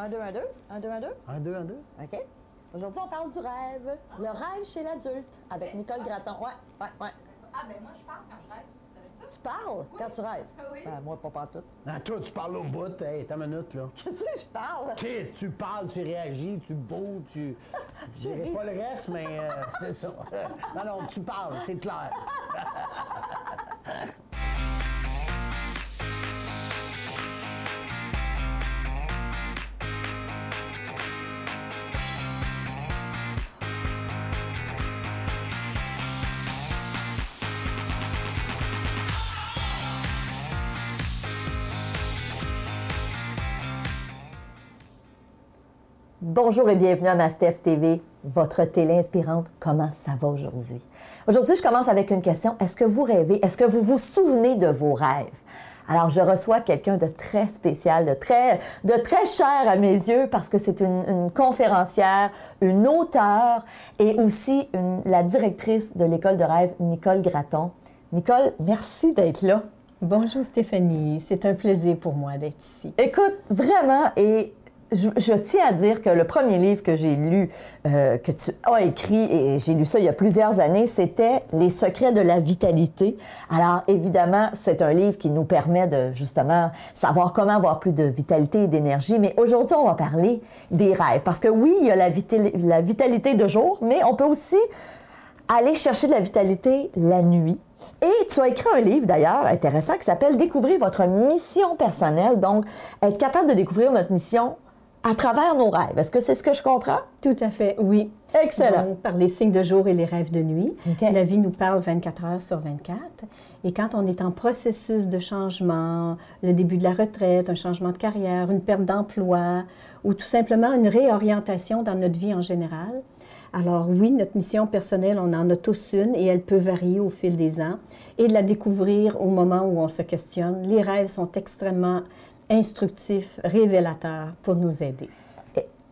Un, deux, un, deux. Un, deux, un, deux. Un, deux, un, deux. OK. Aujourd'hui, on parle du rêve. Le rêve chez l'adulte avec Nicole Gratton. Ouais, ouais, ouais. Ah, ben moi, je parle quand je rêve. Tu parles quand tu rêves? Oui. Ben, moi, pas partout. Ah, toi, tu parles au bout. Hey, t'as une minute, là. Qu'est-ce que je parle? Qu'est-ce tu parles, tu réagis, tu bouges, tu. Je dirais pas le reste, mais euh, c'est ça. non, non, tu parles, c'est clair. Bonjour et bienvenue à Mastef TV, votre télé inspirante. Comment ça va aujourd'hui? Aujourd'hui, je commence avec une question. Est-ce que vous rêvez? Est-ce que vous vous souvenez de vos rêves? Alors, je reçois quelqu'un de très spécial, de très, de très cher à mes yeux parce que c'est une, une conférencière, une auteure et aussi une- la directrice de l'école de rêve, Nicole Gratton. Nicole, merci d'être là. Bonjour Stéphanie, c'est un plaisir pour moi d'être ici. Écoute, vraiment, et je, tiens à dire que le premier livre que j'ai lu, euh, que tu as écrit, et j'ai lu ça il y a plusieurs années, c'était Les secrets de la vitalité. Alors, évidemment, c'est un livre qui nous permet de, justement, savoir comment avoir plus de vitalité et d'énergie. Mais aujourd'hui, on va parler des rêves. Parce que oui, il y a la, la vitalité de jour, mais on peut aussi aller chercher de la vitalité la nuit. Et tu as écrit un livre d'ailleurs intéressant qui s'appelle Découvrir votre mission personnelle. Donc, être capable de découvrir notre mission à travers nos rêves. Est-ce que c'est ce que je comprends? Tout à fait, oui. Excellent. Donc, par les signes de jour et les rêves de nuit. La vie nous parle 24 heures sur 24. Et quand on est en processus de changement, le début de la retraite, un changement de carrière, une perte d'emploi ou tout simplement une réorientation dans notre vie en général, alors oui, notre mission personnelle, on en a tous une et elle peut varier au fil des ans et de la découvrir au moment où on se questionne. Les rêves sont extrêmement instructifs, révélateurs pour nous aider.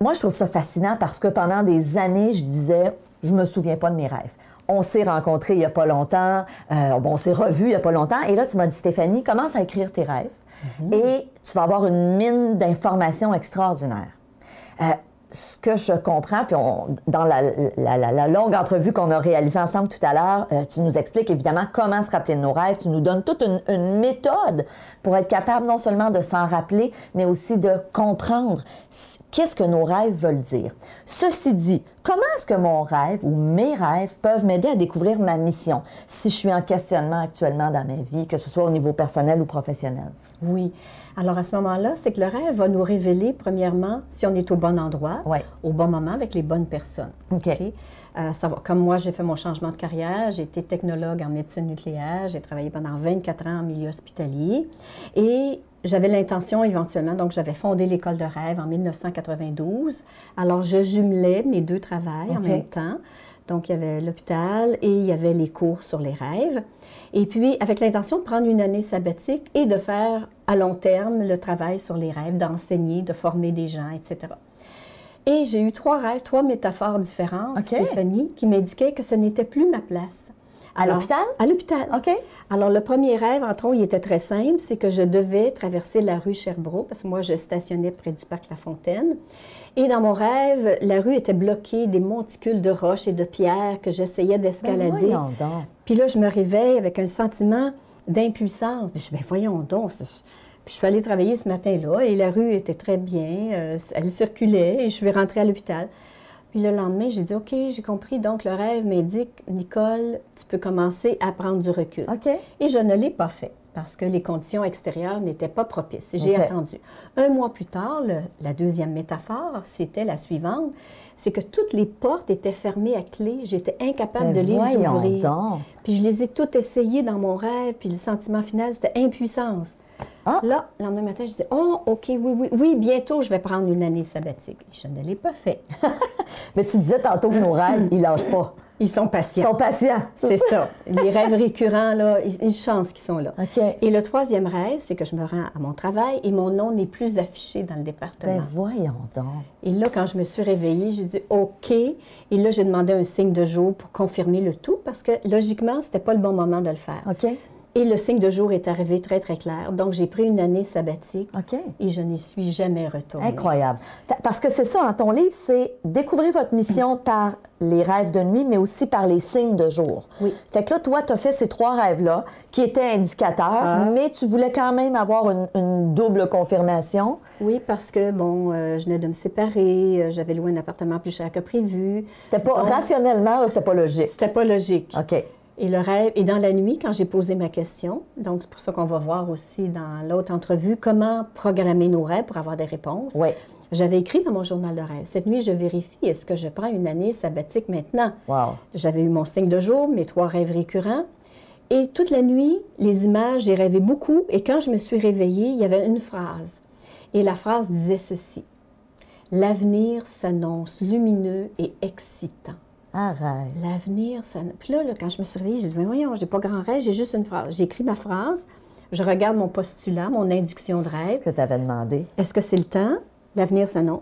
Moi, je trouve ça fascinant parce que pendant des années, je disais, je me souviens pas de mes rêves. On s'est rencontrés il y a pas longtemps, euh, bon, on s'est revus il y a pas longtemps, et là, tu m'as dit, Stéphanie, commence à écrire tes rêves et tu vas avoir une mine d'informations extraordinaires. Euh, ce que je comprends, puis on- dans la, la- la- longue entrevue qu'on a réalisée ensemble tout à l'heure, euh, tu nous expliques évidemment comment se rappeler de nos rêves. Tu nous donnes toute une, une méthode pour être capable non seulement de s'en rappeler, mais aussi de comprendre qu'est-ce que nos rêves veulent dire. Ceci dit, comment est-ce que mon rêve ou mes rêves peuvent m'aider à découvrir ma mission si je suis en questionnement actuellement dans ma vie, que ce soit au niveau personnel ou professionnel? Oui. Alors à ce moment-là, c'est que le rêve va nous révéler, premièrement, si on est au bon endroit, Ouais. au bon moment, avec les bonnes personnes. OK. Euh, ça va- comme moi, j'ai fait mon changement de carrière, j'ai été technologue en médecine nucléaire, j'ai travaillé pendant 24 ans en milieu hospitalier et j'avais l'intention éventuellement, donc j'avais fondé l'école de rêve en 1992. Alors je jumelais mes deux travails en même temps. Donc il y avait l'hôpital et il y avait les cours sur les rêves. Et puis avec l'intention de prendre une année sabbatique et de faire à long terme le travail sur les rêves, d'enseigner, de former des gens, etc. Et j'ai eu trois rêves, trois métaphores différentes. Stéphanie, qui m'indiquaient que ce n'était plus ma place. À l'hôpital? À l'hôpital. OK. Alors, le premier rêve, entre autres, il était très simple, c'est que je devais traverser la rue Sherbrooke, parce que moi, je stationnais près du parc La Fontaine. Et dans mon rêve, la rue était bloquée des monticules de roches et de pierres que j'essayais Ben d'escalader. voyons donc. Puis là, je me réveille avec un sentiment d'impuissance. Puis je dis, ben voyons donc. Puis je suis allée travailler ce matin-là et la rue était très bien. euh, elle circulait et je suis rentrée à l'hôpital. Puis le lendemain, j'ai dit, OK, j'ai compris. Donc le rêve m'indique, Nicole, tu peux commencer à prendre du recul. OK. Et je ne l'ai pas fait parce que les conditions extérieures n'étaient pas propices. J'ai attendu. Un mois plus tard, le- la deuxième métaphore, c'était la suivante, c'est que toutes les portes étaient fermées à clé. J'étais incapable Ben de les voyons ouvrir. donc. Puis je les ai toutes essayées dans mon rêve, puis le sentiment final, c'était impuissance. Ah. Là, le lendemain matin, je disais, oh, OK, oui, oui, oui, bientôt, je vais prendre une année sabbatique. Je ne l'ai pas fait. Mais tu disais tantôt que nos rêves, ils lâchent pas. Ils sont Ils patients. sont patients. C'est ça. Les rêves récurrents, là, ils- une chance qu'ils sont là. OK. Et le troisième rêve, c'est que je me rends à mon travail et mon nom n'est plus affiché dans le département. Ben voyons donc. Et là, quand je me suis réveillée, j'ai dit OK. Et là, j'ai demandé un signe de jour pour confirmer le tout parce que logiquement, c'était pas le bon moment de le faire. OK. Et le signe de jour est arrivé très, très clair. Donc, j'ai pris une année sabbatique OK. et je n'y suis jamais retournée. Incroyable. Parce que c'est ça, dans ton livre, c'est découvrir votre mission par les rêves de nuit, mais aussi par les signes de jour. Oui. Fait que là, toi, tu as fait ces trois rêves-là qui étaient indicateurs, Ah. mais tu voulais quand même avoir une, une double confirmation. Oui, parce que, bon, euh, je venais de me séparer, euh, j'avais loué un appartement plus cher que prévu. C'était pas, Donc, rationnellement, c'était pas logique. C'était pas logique. OK. Et le rêve, et dans la nuit, quand j'ai posé ma question, donc c'est pour ça qu'on va voir aussi dans l'autre entrevue comment programmer nos rêves pour avoir des réponses. Oui. J'avais écrit dans mon journal de rêve. Cette nuit, je vérifie, est-ce que je prends une année sabbatique maintenant? Wow. J'avais eu mon signe de jour, mes trois rêves récurrents. Et toute la nuit, les images, j'ai rêvé beaucoup. Et quand je me suis réveillée, il y avait une phrase. Et la phrase disait ceci. L'avenir s'annonce lumineux et excitant. L'avenir, ça. Puis là, là, quand je me suis réveillée, j'ai dit, Mais voyons, j'ai pas grand rêve, j'ai juste une phrase. J'écris ma phrase, je regarde mon postulat, mon induction de Ce rêve. que tu avais demandé. Est-ce que c'est le temps? L'avenir s'annonce.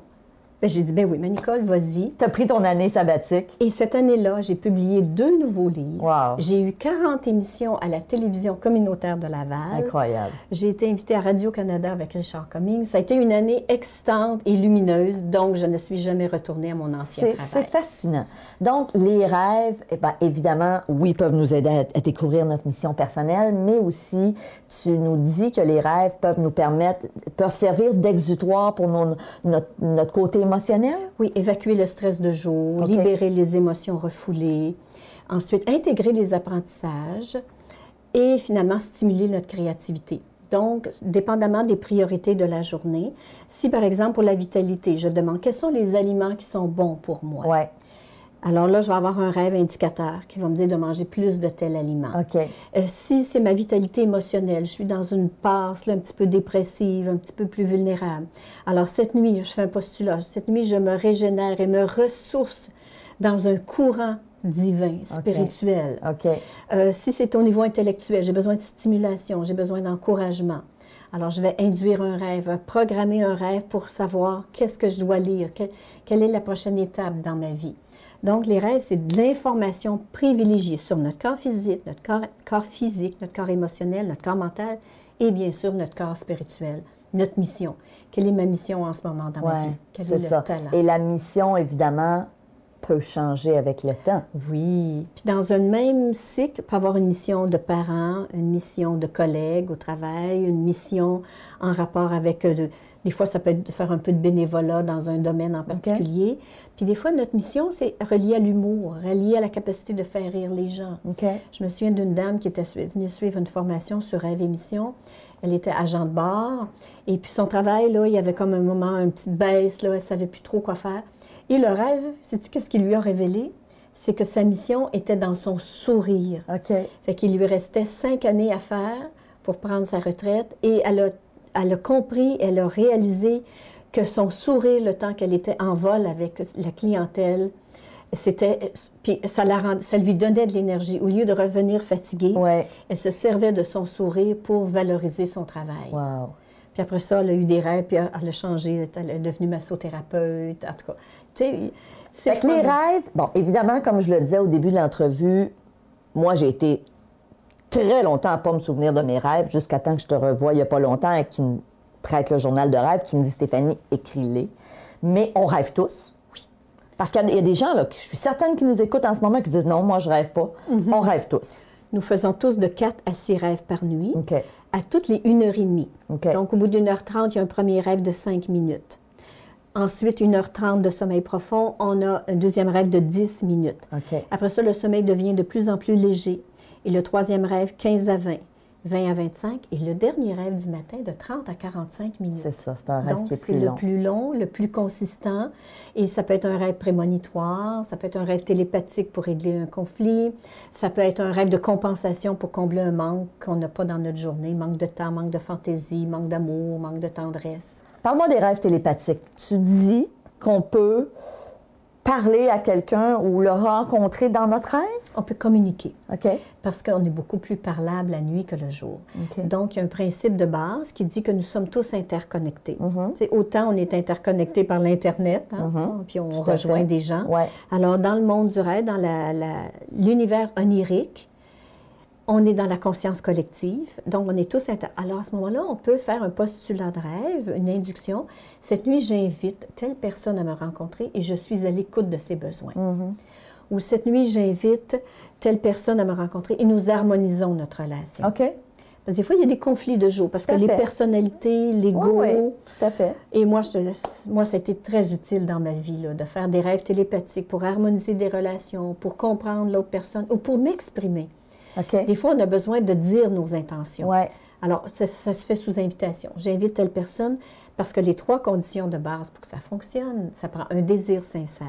Ben, j'ai dit, ben oui, mais Nicole, vas-y. Tu as pris ton année sabbatique. Et cette année-là, j'ai publié deux nouveaux livres. Wow. J'ai eu 40 émissions à la télévision communautaire de Laval. Incroyable. J'ai été invitée à Radio-Canada avec Richard Cummings. Ça a été une année excitante et lumineuse, donc je ne suis jamais retournée à mon ancien travail. c'est fascinant. Donc, les rêves, eh ben, évidemment, oui, peuvent nous aider à, à découvrir notre mission personnelle, mais aussi, tu nous dis que les rêves peuvent nous permettre, peuvent servir d'exutoire pour nos- notre, notre côté émotionnel? Oui, évacuer le stress de jour, libérer les émotions refoulées, ensuite intégrer les apprentissages et finalement stimuler notre créativité. Donc, dépendamment des priorités de la journée, si par exemple pour la vitalité, je demande quels sont les aliments qui sont bons pour moi. Ouais. Alors là, je vais avoir un rêve indicateur qui va me dire de manger plus de tel aliment. OK. Euh, si c'est ma vitalité émotionnelle, je suis dans une passe là, un petit peu dépressive, un petit peu plus vulnérable. Alors cette nuit, je fais un postulat. Cette nuit, je me régénère et me ressource dans un courant divin, spirituel. Euh, si c'est au niveau intellectuel, j'ai besoin de stimulation, j'ai besoin d'encouragement. Alors, je vais induire un rêve, programmer un rêve pour savoir qu'est-ce que je dois lire, que- quelle est la prochaine étape dans ma vie. Donc, les rêves, c'est de l'information privilégiée sur notre corps physique, notre corps, corps physique, notre corps émotionnel, notre corps mental et bien sûr notre corps spirituel, notre mission. Quelle est ma mission en ce moment dans ma vie? Quel est le ça. talent? Et la mission, évidemment, peut changer avec le temps. Oui. Puis dans un même cycle, peut avoir une mission de parents, une mission de collègues au travail, une mission en rapport avec. euh, de- des fois, ça peut être de faire un peu de bénévolat dans un domaine en particulier. Puis des fois, notre mission, c'est relié à l'humour, relié à la capacité de faire rire les gens. OK. Je me souviens d'une dame qui était venue suivre une formation sur rêve et mission. Elle était agent de bord. Et puis son travail, là, il y avait comme un moment, une petite baisse, là, elle ne savait plus trop quoi faire. Et le rêve, sais-tu qu'est-ce qu'il lui a révélé? C'est que sa mission était dans son sourire. OK. Fait qu'il lui restait cinq années à faire pour prendre sa retraite. Et elle a, elle a compris, elle a réalisé que son sourire, le temps qu'elle était en vol avec la clientèle, c'était, puis ça, la rend- ça lui donnait de l'énergie. Au lieu de revenir fatiguée, Ouais. elle se servait de son sourire pour valoriser son travail. Wow. Puis après ça, elle a eu des rêves, puis elle elle a changé, elle est devenue massothérapeute, en tout cas. Tu sais, les rêves, bon, évidemment, comme je le disais au début de l'entrevue, moi, j'ai été très longtemps à pas me souvenir de mes rêves, jusqu'à temps que je te revoie il n'y a pas longtemps et que tu me prêtes le journal de rêve, tu me dis, Stéphanie, écris-les. Mais on rêve tous. Oui. Parce qu'il y a- des gens, là, je suis certaine qui nous écoutent en ce moment, qui disent, non, moi, je rêve pas. On rêve tous. Nous faisons tous de 4 à 6 rêves par nuit, OK. à toutes les 1 heure et demie. OK. Donc, au bout d'une heure trente, il y a un premier rêve de 5 minutes. Ensuite, 1 heure 30 de sommeil profond, on a un deuxième rêve de 10 minutes. OK. Après ça, le sommeil devient de plus en plus léger. Et le troisième rêve, 15 à 20, 20 à 25. Et le dernier rêve du matin, de 30 à 45 minutes. C'est ça, c'est un rêve Donc, qui est c'est plus le long. plus long, le plus consistant. Et ça peut être un rêve prémonitoire, ça peut être un rêve télépathique pour régler un conflit, ça peut être un rêve de compensation pour combler un manque qu'on n'a pas dans notre journée, manque de temps, manque de fantaisie, manque d'amour, manque de tendresse. Parle-moi des rêves télépathiques. Tu dis qu'on peut parler à quelqu'un ou le rencontrer dans notre rêve? On peut communiquer OK. parce qu'on est beaucoup plus parlable la nuit que le jour. OK. Donc, il y a un principe de base qui dit que nous sommes tous interconnectés. Tu sais, Autant on est interconnectés par l'Internet, hein, Mhm. puis on Tout rejoint des gens. Ouais. Alors, dans le monde du rêve, dans la- la- l'univers onirique, on est dans la conscience collective, donc on est tous... inter- Alors à ce moment-là, on peut faire un postulat de rêve, une induction. Cette nuit, j'invite telle personne à me rencontrer et je suis à l'écoute de ses besoins. Ou cette nuit, j'invite telle personne à me rencontrer et nous harmonisons notre relation. OK. Parce que des fois, il y a des conflits de jour, parce Tout que les fait. personnalités, l'ego... Oui, oui, tout à fait. Et moi, je, moi, ça a été très utile dans ma vie, là, de faire des rêves télépathiques pour harmoniser des relations, pour comprendre l'autre personne ou pour m'exprimer. Des fois, on a besoin de dire nos intentions. Ouais. Alors, ça, ça se fait sous invitation. J'invite telle personne parce que les trois conditions de base pour que ça fonctionne, ça prend un désir sincère,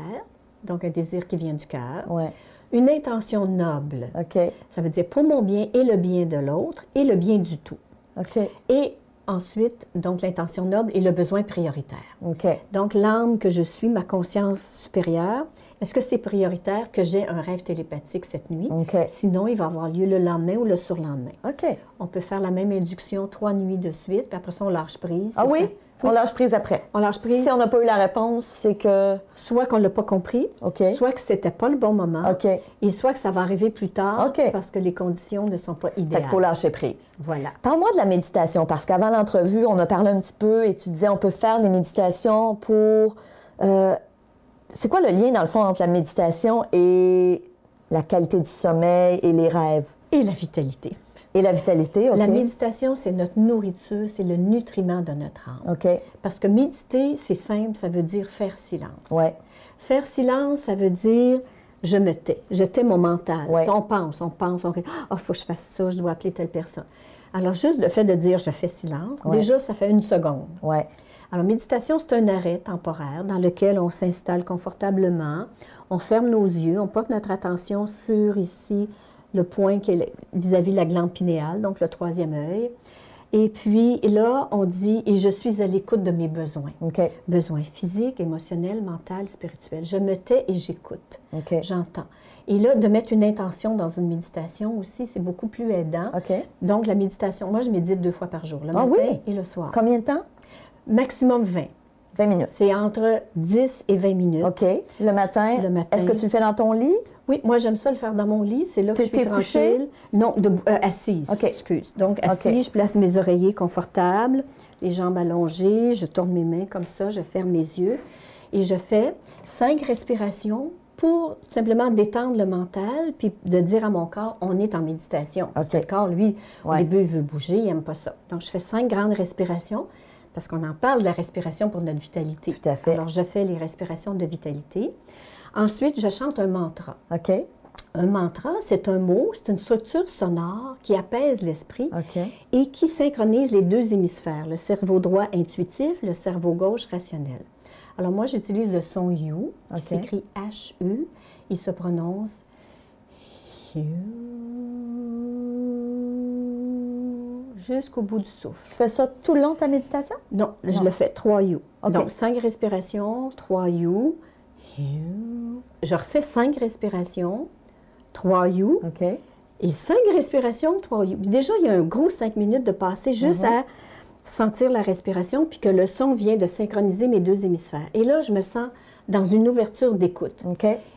donc un désir qui vient du cœur, Ouais. une intention noble, ça veut dire pour mon bien et le bien de l'autre et le bien du tout. Et ensuite, donc l'intention noble et le besoin prioritaire. Donc, l'âme que je suis, ma conscience supérieure, est-ce que c'est prioritaire que j'ai un rêve télépathique cette nuit? Sinon, il va avoir lieu le lendemain ou le surlendemain. OK. On peut faire la même induction trois nuits de suite, puis après ça, on lâche prise. Ah oui? ça- On lâche prise après. On lâche prise, Si on n'a pas eu la réponse, c'est que. soit qu'on ne l'a pas compris, soit que c'était pas le bon moment, et soit que ça va arriver plus tard parce que les conditions ne sont pas Fait idéales. qu'il faut lâcher prise. Voilà. Parle-moi de la méditation, parce qu'avant l'entrevue, on a parlé un petit peu et tu disais on peut faire des méditations pour. euh, c'est quoi le lien, dans le fond, entre la méditation et la qualité du sommeil et les rêves? Et la vitalité. Et la vitalité, OK? La méditation, c'est notre nourriture, c'est le nutriment de notre âme. OK. Parce que méditer, c'est simple, ça veut dire faire silence. Ouais. Faire silence, ça veut dire je me tais, je tais mon mental. Ouais. Tu sais, On pense, on pense, on ah, faut que je fasse ça, je dois appeler telle personne. Alors juste le fait de dire je fais silence, Ouais. déjà ça fait une seconde. Ouais. Alors méditation, c'est un arrêt temporaire dans lequel on s'installe confortablement, on ferme nos yeux, on porte notre attention sur ici le point qui est vis-à-vis de la glande pinéale, donc le troisième œil. Et puis là, on dit et je suis à l'écoute de mes besoins. Besoins physiques, émotionnels, mentaux, spirituels. Je me tais et j'écoute. J'entends. Et là, de mettre une intention dans une méditation aussi, c'est beaucoup plus aidant. Donc, la méditation, moi, je médite deux fois par jour, le Ah matin oui? et le soir. Combien de temps? Maximum 20. 20 minutes. C'est entre 10 et 20 minutes. OK. Le matin. Le matin. Est-ce que tu le fais dans ton lit? Oui, moi, j'aime ça le faire dans mon lit. C'est là que je suis tranquille. Non, euh, assise. OK. Excuse. Donc, assise, OK. je place mes oreillers confortables, les jambes allongées, je tourne mes mains comme ça, je ferme mes yeux et je fais cinq respirations pour simplement détendre le mental puis de dire à mon corps, on est en méditation. Parce que le corps, lui, au début, il veut bouger, il n'aime pas ça. Donc, je fais cinq grandes respirations parce qu'on en parle de la respiration pour notre vitalité. Tout à fait. Alors, je fais les respirations de vitalité. Ensuite, je chante un mantra. OK. Un mantra, c'est un mot, c'est une structure sonore qui apaise l'esprit et qui synchronise les deux hémisphères, le cerveau droit intuitif, le cerveau gauche rationnel. Alors moi, j'utilise le son U, qui OK. s'écrit H-U, il se prononce U jusqu'au bout du souffle. Tu fais ça tout le long de ta méditation? Non, je le fais 3 U. OK. Donc, 5 respirations, 3 U. U. Je refais 5 respirations, 3 U. OK. Et 5 respirations, 3 U. Puis Déjà, il y a un gros 5 minutes de passer juste Mhm. à sentir la respiration, puis que le son vient de synchroniser mes deux hémisphères. Et là, je me sens dans une ouverture d'écoute.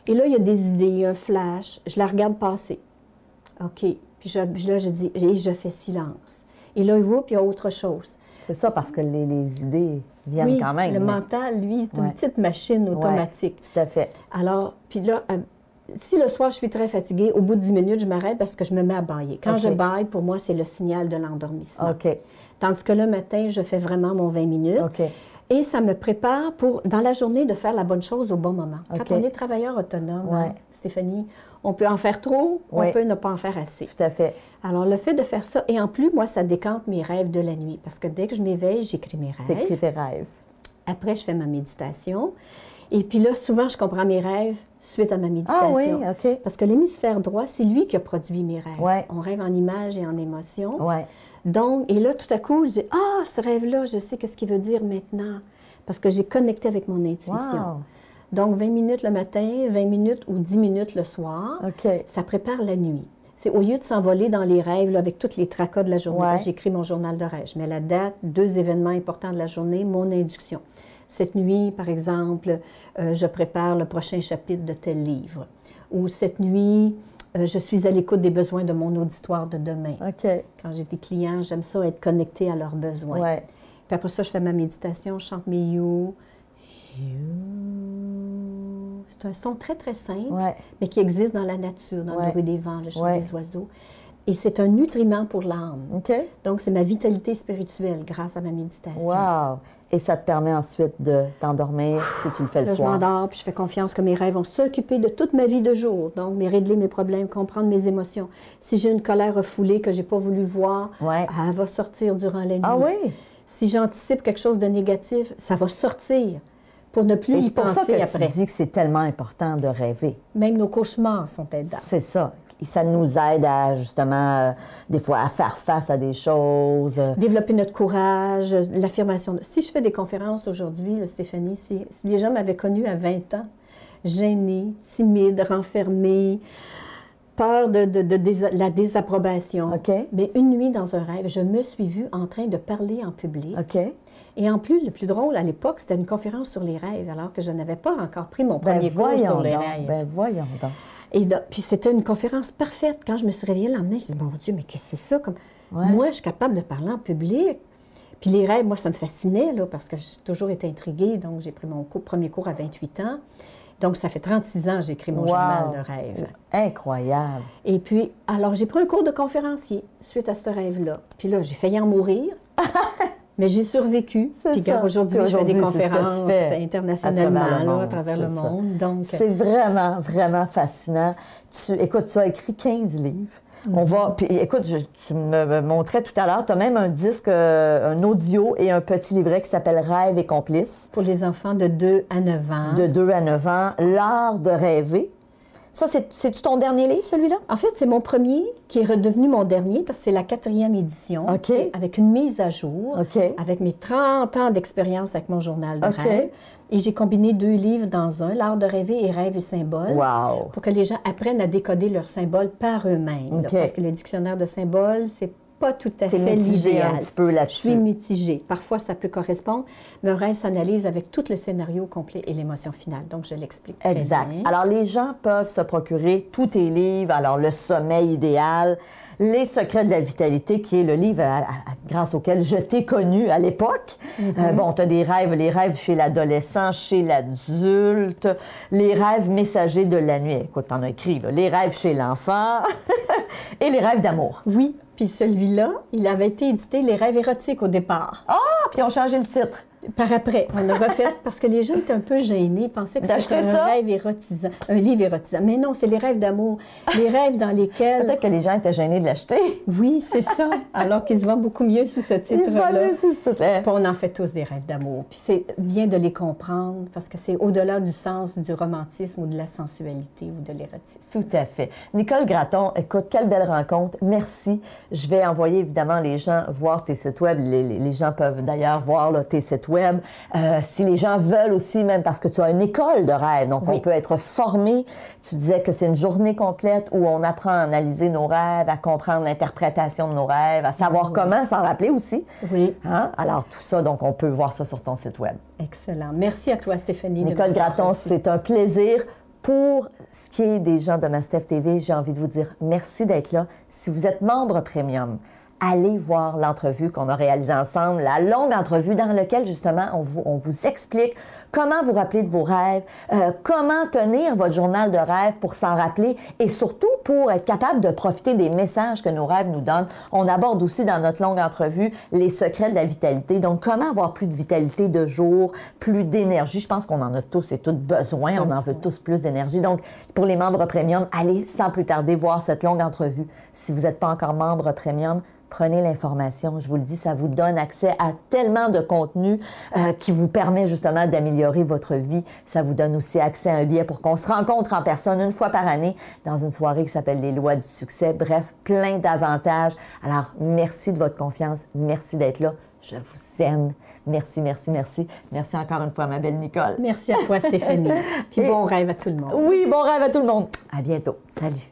Et là, il y a des idées, un flash. Je la regarde passer. OK. Puis je- puis là, je dis, et je fais silence. Et là, whoop, il y a autre chose. C'est ça parce que les, les idées viennent oui, quand même. le mais- mental, lui, c'est une petite machine automatique. Tout à fait. Alors, puis là, euh, si le soir je suis très fatiguée, au bout de 10 minutes, je m'arrête parce que je me mets à bailler. Quand je baille, pour moi, c'est le signal de l'endormissement. OK. Tandis que le matin, je fais vraiment mon 20 minutes. OK. Et ça me prépare pour, dans la journée, de faire la bonne chose au bon moment. Quand on est travailleur autonome, Ouais. hein, Stéphanie, on peut en faire trop, Ouais. on peut ne pas en faire assez. Tout à fait. Alors, le fait de faire ça, et en plus, moi, ça décante mes rêves de la nuit. Parce que dès que je m'éveille, j'écris mes rêves. T'écris tes rêves. Après, je fais ma méditation. Et puis là, souvent, je comprends mes rêves suite à ma Ah méditation. oui, OK. Parce que l'hémisphère droit, c'est lui qui a produit mes rêves. Ouais. On rêve en images et en émotions. Ouais. Donc, et là, tout à coup, je dis Ah, ce rêve-là, je sais qu'est-ce qu'il veut dire maintenant. Parce que j'ai connecté avec mon intuition. Wow. Donc, 20 minutes le matin, 20 minutes ou 10 minutes le soir, OK. ça prépare la nuit. C'est au lieu de s'envoler dans les rêves là, avec tous les tracas de la journée. Ouais. J'écris mon journal de rêve. Je mets la date, deux événements importants de la journée, mon induction. Cette nuit, par exemple, euh, je prépare le prochain chapitre de tel livre. Ou cette nuit, Euh, je suis à l'écoute des besoins de mon auditoire de demain. Quand j'ai des clients, j'aime ça être connecté à leurs besoins. Ouais. Puis après ça, je fais ma méditation, je chante mes you. You. C'est un son très, très simple, Ouais. mais qui existe dans la nature, dans Ouais. le bruit des vents, le chant des oiseaux. Et c'est un nutriment pour l'âme. Donc, c'est ma vitalité spirituelle grâce à ma méditation. Wow. Et ça te permet ensuite de t'endormir si tu le fais le Là, je soir. m'endors, puis je fais confiance que mes rêves vont s'occuper de toute ma vie de jour. Donc, mais régler mes problèmes, comprendre mes émotions. Si j'ai une colère refoulée que j'ai pas voulu voir, Ouais. elle va sortir durant la nuit. Ah oui? Si j'anticipe quelque chose de négatif, ça va sortir pour ne plus y c'est pour ça penser que après. tu dis que c'est tellement important de rêver. Même nos cauchemars sont aidables. C'est ça. Et ça nous aide à, justement, euh, des fois, à faire face à des choses. euh, Développer notre courage, l'affirmation. de- Si je fais des conférences aujourd'hui, Stéphanie, si, si les gens m'avaient connue à 20 ans, gênée, timide, renfermée, peur de, de- de désa- la désapprobation. OK. Mais une nuit dans un rêve, je me suis vue en train de parler en public. OK. Et en plus, le plus drôle à l'époque, c'était une conférence sur les rêves, alors que je n'avais pas encore pris mon Ben premier cours voyons sur les donc. rêves. Ben voyons donc. Et puis c'était une conférence parfaite. Quand je me suis réveillée le lendemain, je dis Mon Dieu, mais qu'est-ce que c'est ça? Comme... Ouais. Moi, je suis capable de parler en public. Puis les rêves, moi, ça me fascinait, là, parce que j'ai toujours été intriguée. Donc, j'ai pris mon cours- premier cours à 28 ans. Donc, ça fait 36 ans que j'écris mon Wow. journal de rêve. Incroyable. Et puis, alors, j'ai pris un cours de conférencier suite à ce rêve-là. Puis là, j'ai failli en mourir. Mais j'ai survécu. Puis aujourd'hui, Puis je fais des conférences internationalement à travers le monde, travers le c'est ça. monde. Donc, C'est vraiment, vraiment fascinant. Tu, écoute, tu as écrit 15 livres. On va. Puis écoute, je- tu me montrais tout à l'heure, tu as même un disque, euh, un audio et un petit livret qui s'appelle Rêve et complice, pour les enfants de 2 à 9 ans. de 2 à 9 ans, L'art de rêver. Ça, c'est- c'est-tu ton dernier livre, celui-là? En fait, c'est mon premier qui est redevenu mon dernier parce que c'est la quatrième édition. OK. Avec une mise à jour. OK. Avec mes 30 ans d'expérience avec mon journal de OK. rêve. Et j'ai combiné deux livres dans un, L'art de rêver et Rêve et symboles. Wow! Pour que les gens apprennent à décoder leurs symboles par eux-mêmes. OK. Parce que le dictionnaire de symboles, c'est pas tout à fait l'idéal. un petit peu Je suis là-dessus. mitigée. Parfois, ça peut correspondre, mais un rêve s'analyse avec tout le scénario complet et l'émotion finale. Donc, je l'explique Exact. bien. Alors, les gens peuvent se procurer tous tes livres. Alors, Le sommeil idéal, Les secrets de la vitalité, qui est le livre à- à- grâce auquel je t'ai connu à l'époque. Euh, bon, tu as des rêves, les rêves chez l'adolescent, chez l'adulte, les rêves messagers de la nuit. Écoute, t'en as écrit, là. Les rêves chez l'enfant et les rêves d'amour. Oui, puis celui-là, il avait été édité Les rêves érotiques au départ. Ah, puis on changé le titre. Par après, on l'a refait parce que les gens étaient un peu gênés, pensaient que D'acheter c'était un ça? rêve érotisant, un livre érotisant. Mais non, c'est les rêves d'amour, les rêves dans lesquels... Peut-être que les gens étaient gênés de l'acheter. Oui, c'est ça. Alors qu'il se vend beaucoup mieux sous ce Ils se titre-là. vendaient sous ce titre. Puis on en fait tous des rêves d'amour. Puis c'est bien de les comprendre parce que c'est au-delà du sens du romantisme ou de la sensualité ou de l'érotisme. Tout à fait. Nicole Gratton, écoute, quelle belle rencontre. Merci. Je vais envoyer évidemment les gens voir tes sites web. Les gens peuvent d'ailleurs voir là, tes sites web. Euh, si les gens veulent aussi, même parce que tu as une école de rêve, donc on peut être formé. Tu disais que c'est une journée complète où on apprend à analyser nos rêves, à comprendre l'interprétation de nos rêves, à savoir comment s'en rappeler aussi. Oui, Hein? Alors tout ça, donc on peut voir ça sur ton site web. excellent. Merci à toi, Stéphanie. Nicole reçue. c'est un plaisir. Pour ce qui est des gens de Mastef TV, j'ai envie de vous dire merci d'être là. Si vous êtes membre premium, allez voir l'entrevue qu'on a réalisée ensemble, la longue entrevue dans laquelle justement on vous, on vous explique comment vous rappeler de vos rêves, euh, comment tenir votre journal de rêve pour s'en rappeler et surtout pour être capable de profiter des messages que nos rêves nous donnent. On aborde aussi dans notre longue entrevue les secrets de la vitalité. Donc, comment avoir plus de vitalité de jour, plus d'énergie? Je pense qu'on en a tous et toutes besoin. On en veut tous plus d'énergie. Donc, pour les membres premium, allez sans plus tarder voir cette longue entrevue. Si vous n'êtes pas encore membre premium, Prenez l'information. Je vous le dis, ça vous donne accès à tellement de contenu euh, qui vous permet justement d'améliorer votre vie. Ça vous donne aussi accès à un billet pour qu'on se rencontre en personne une fois par année dans une soirée qui s'appelle Les lois du succès. Bref, plein d'avantages. Alors, merci de votre confiance. Merci d'être là. Je vous aime. Merci, merci, merci. Merci encore une fois, ma belle Nicole. Merci à toi, Stéphanie. Puis bon rêve à tout le monde. Oui, bon rêve à tout le monde. À bientôt. Salut.